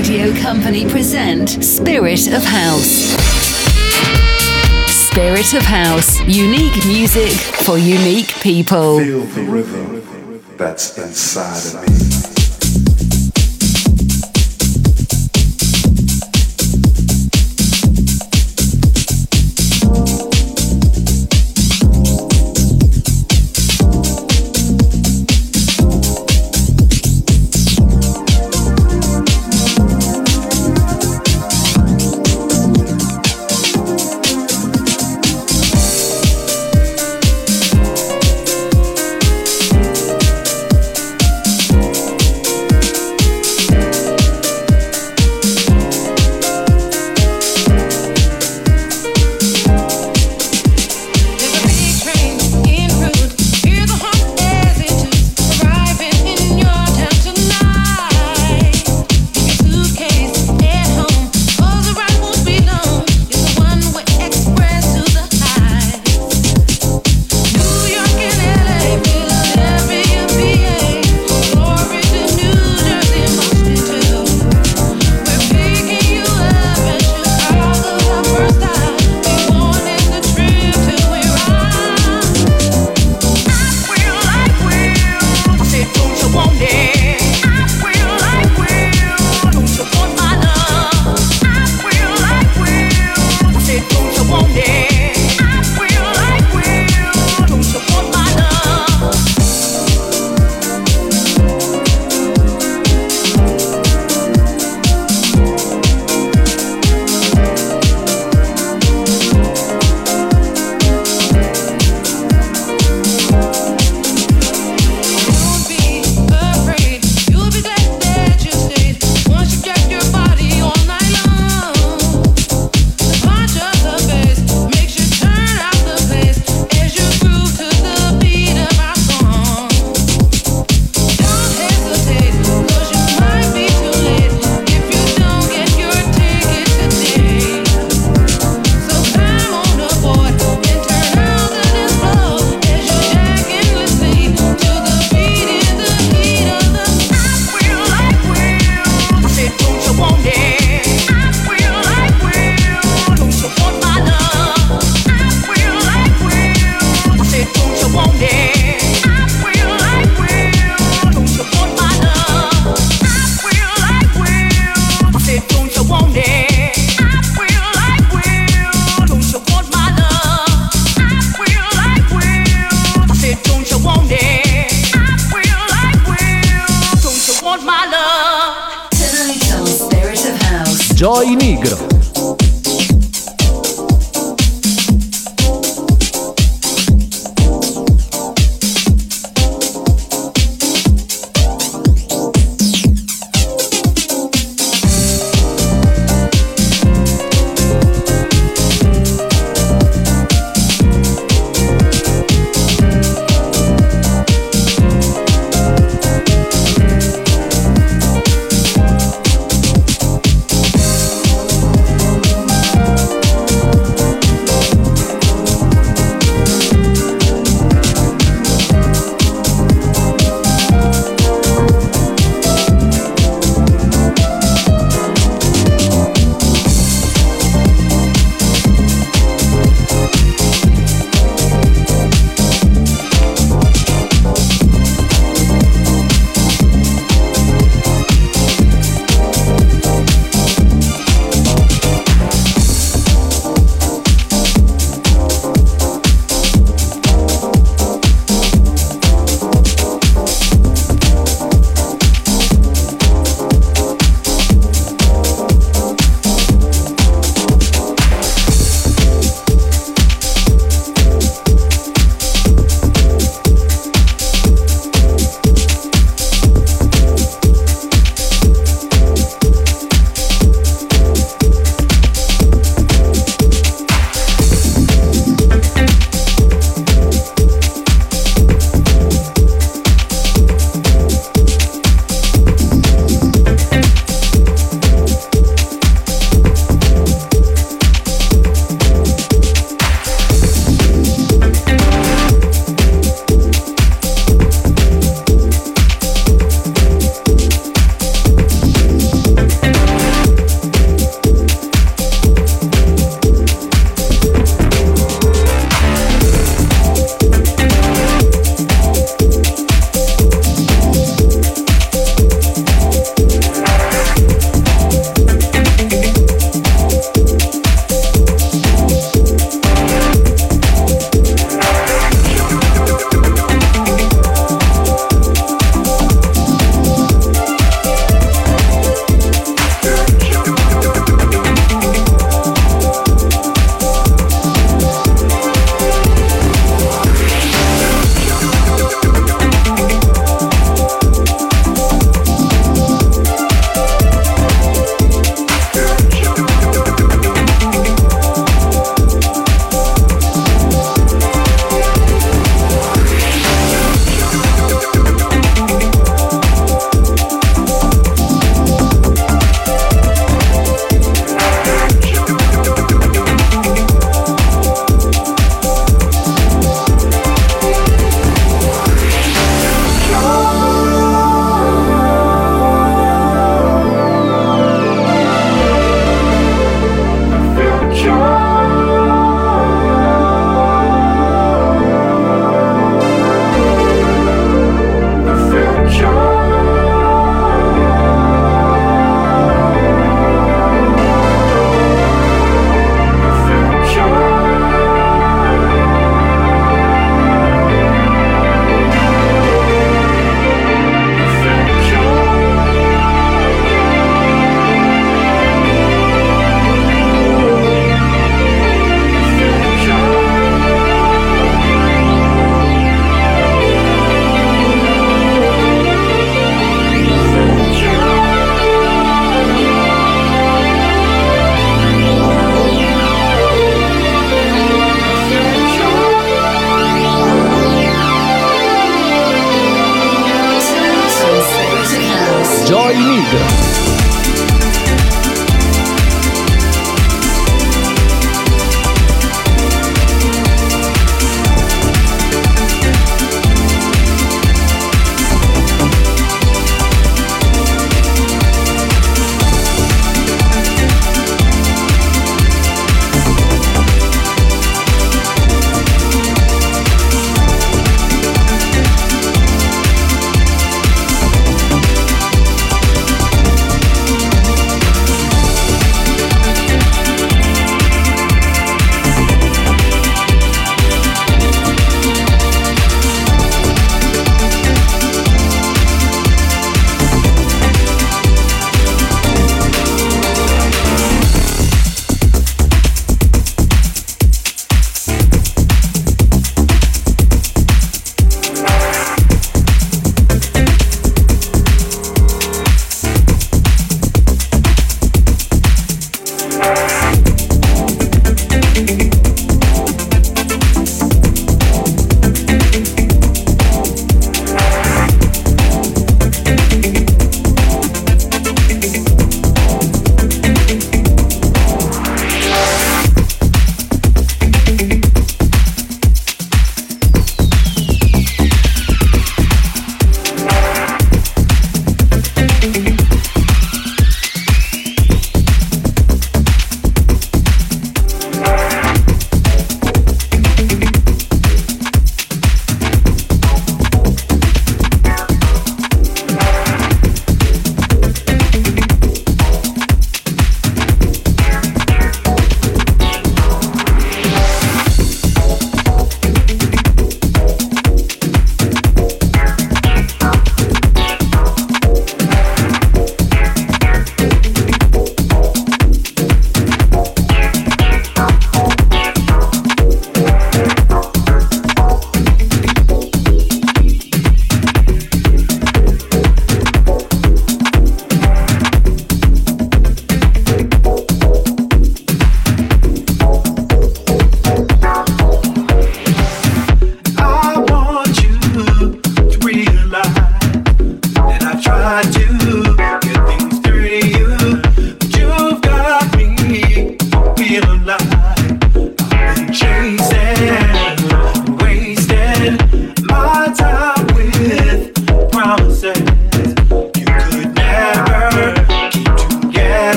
Radio Company present Spirit of House. Spirit of House. Unique music for unique people. Feel the rhythm that's inside of me.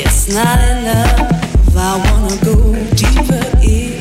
It's not enough. I wanna go deeper in.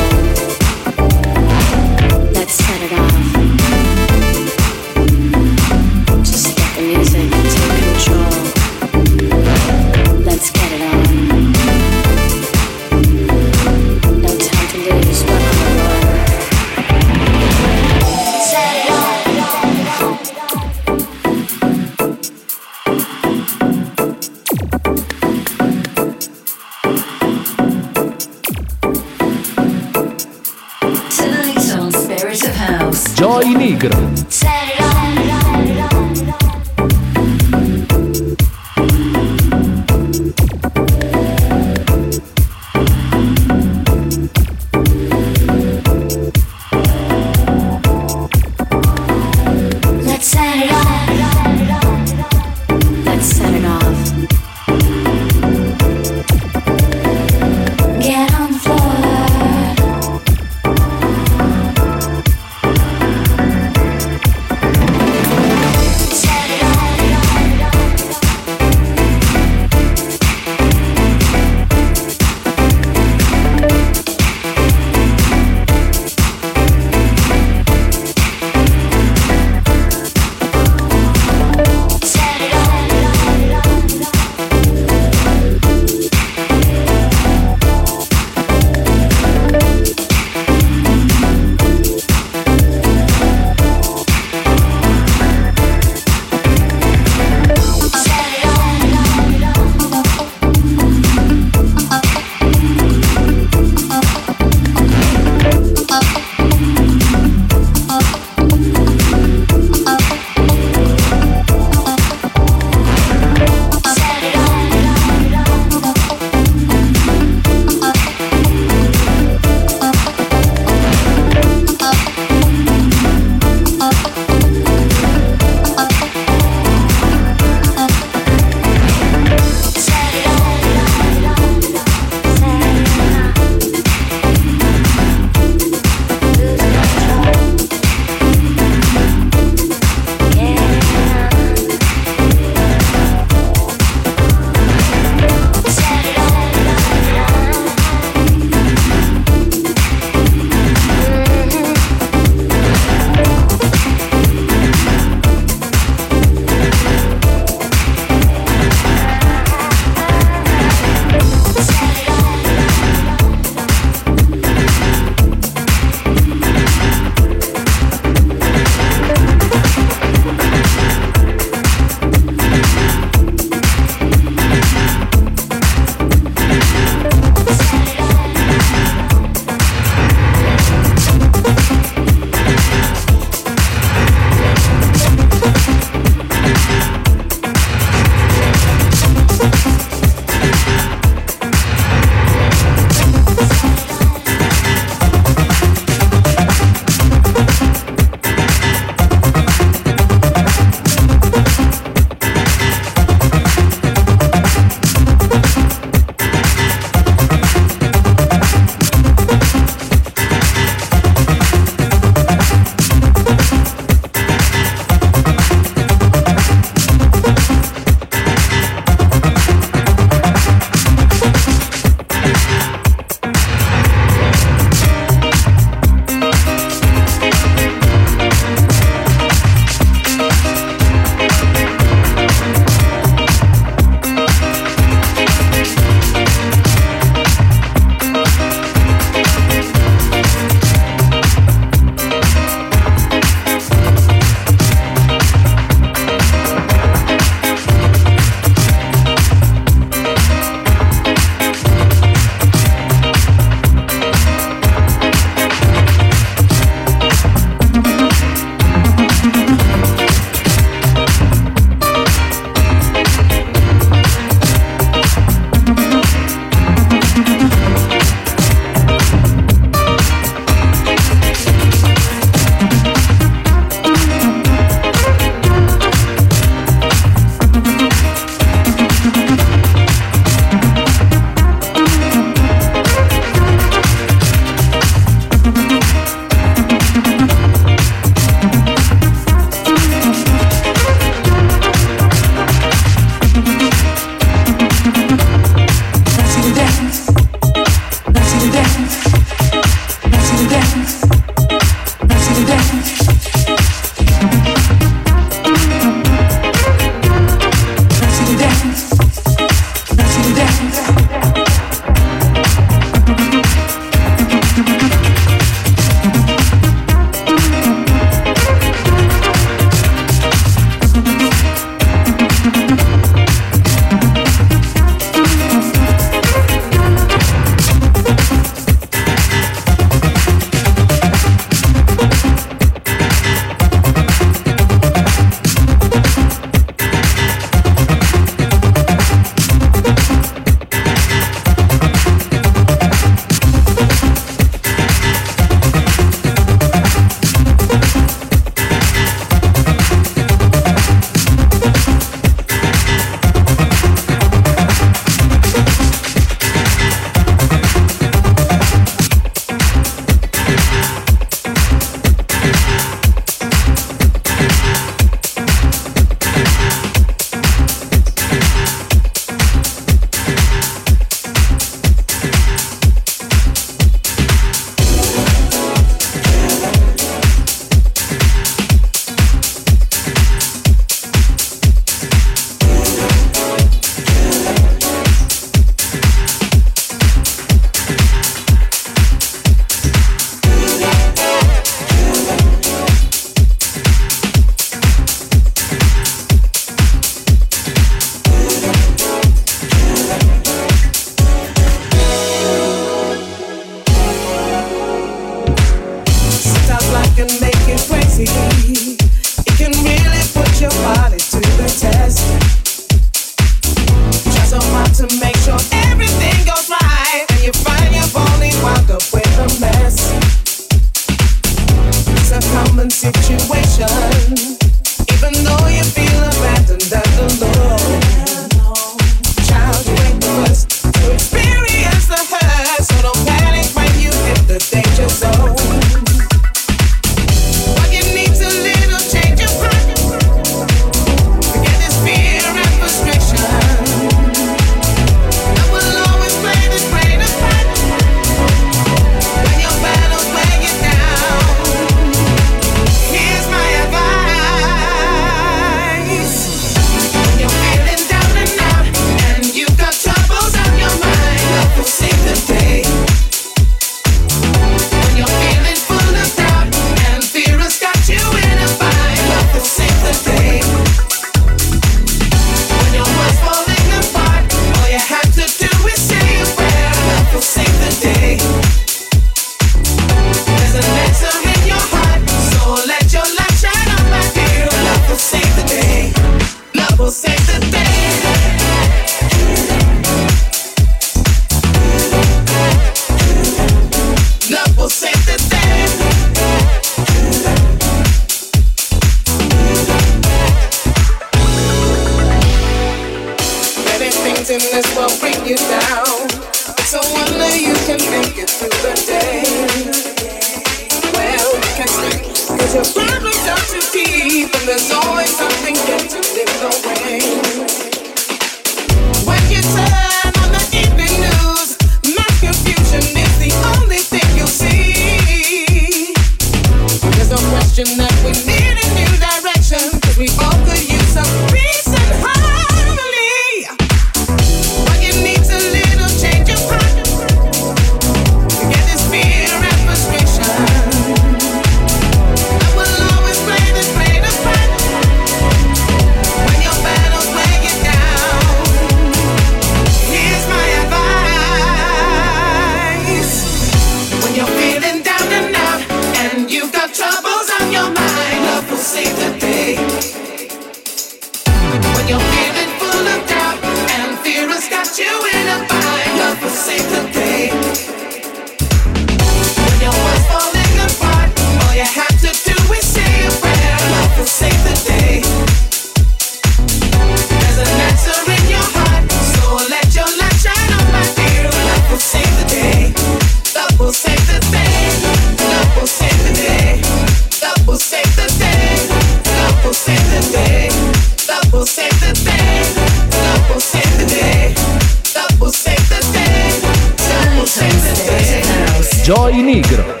Joy Nigro.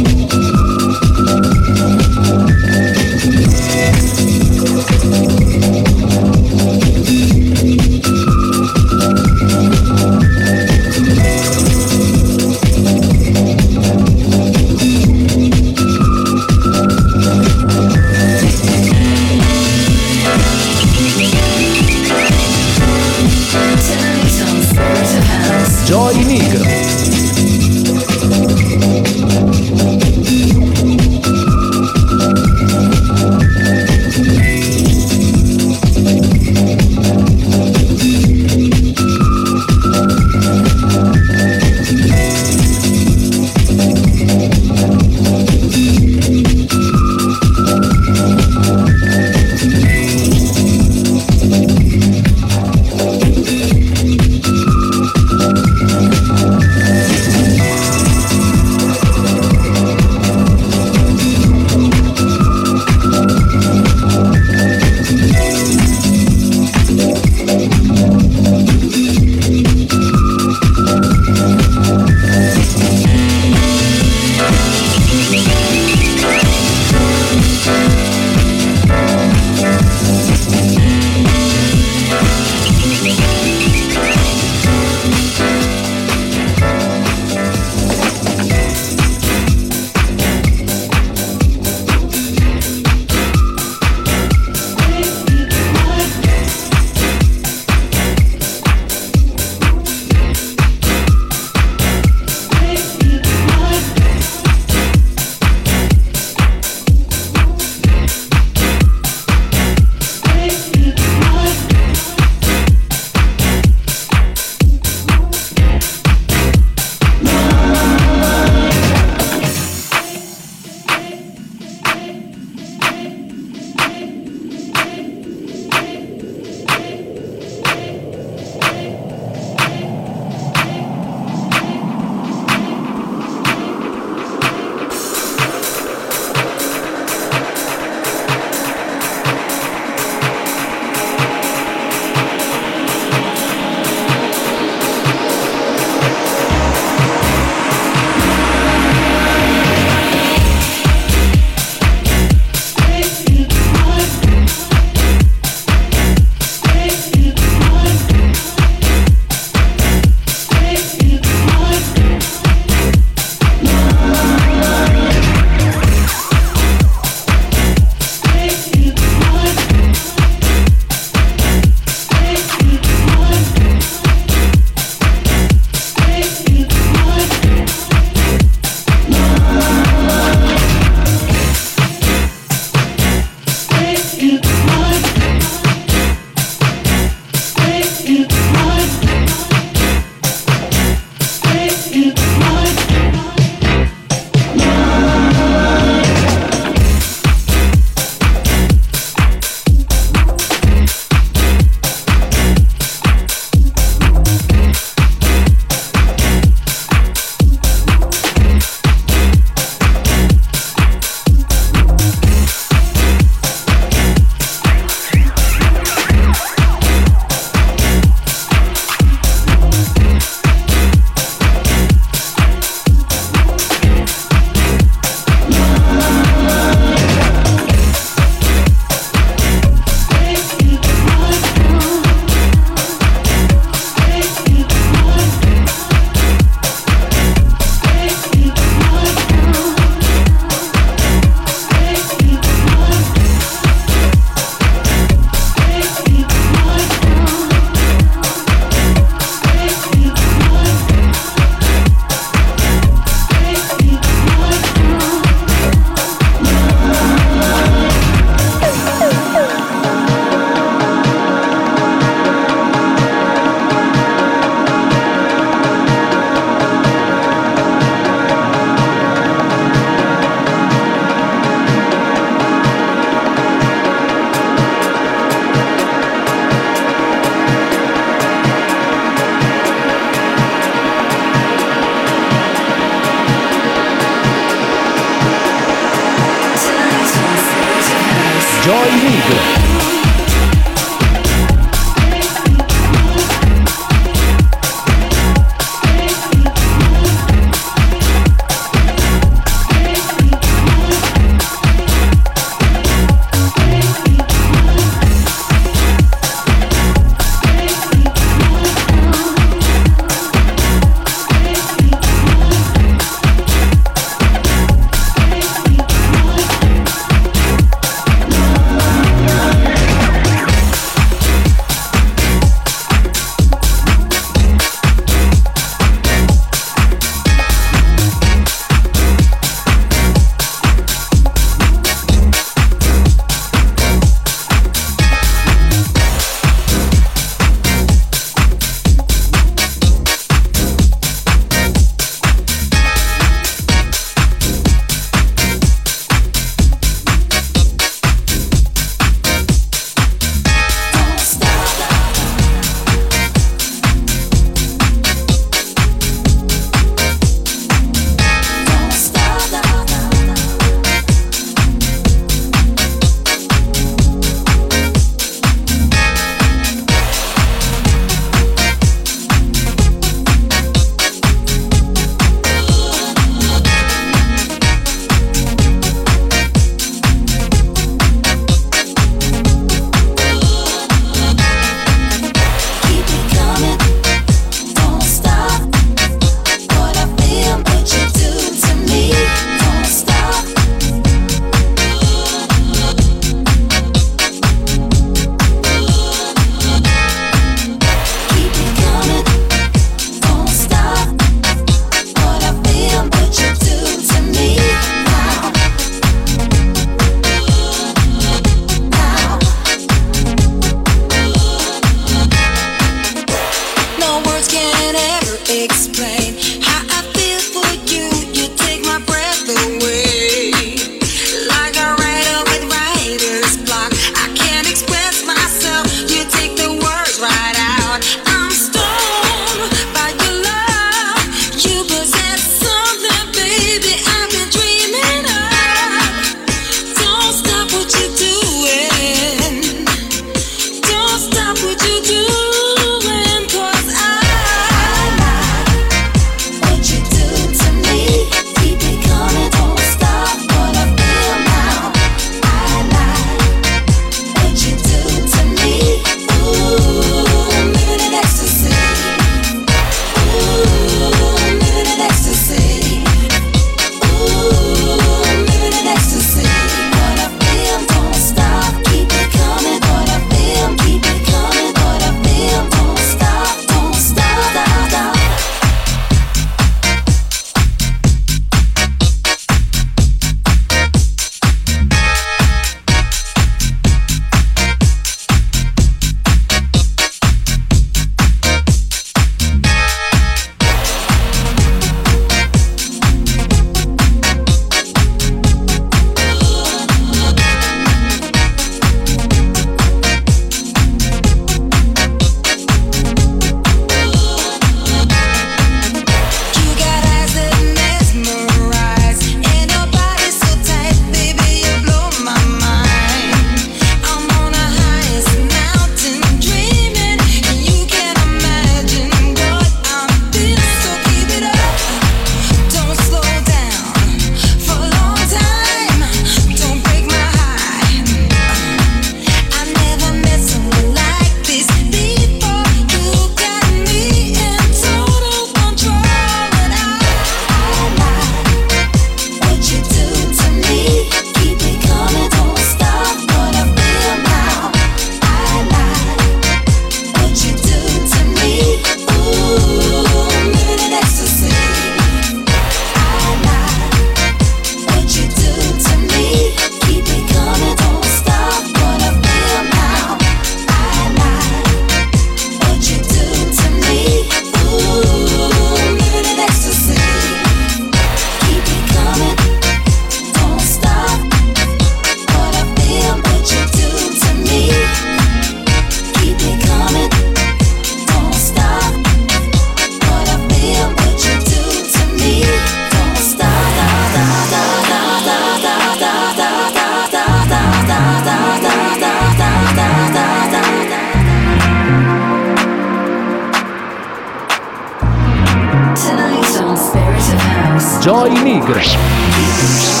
Joy Nigro.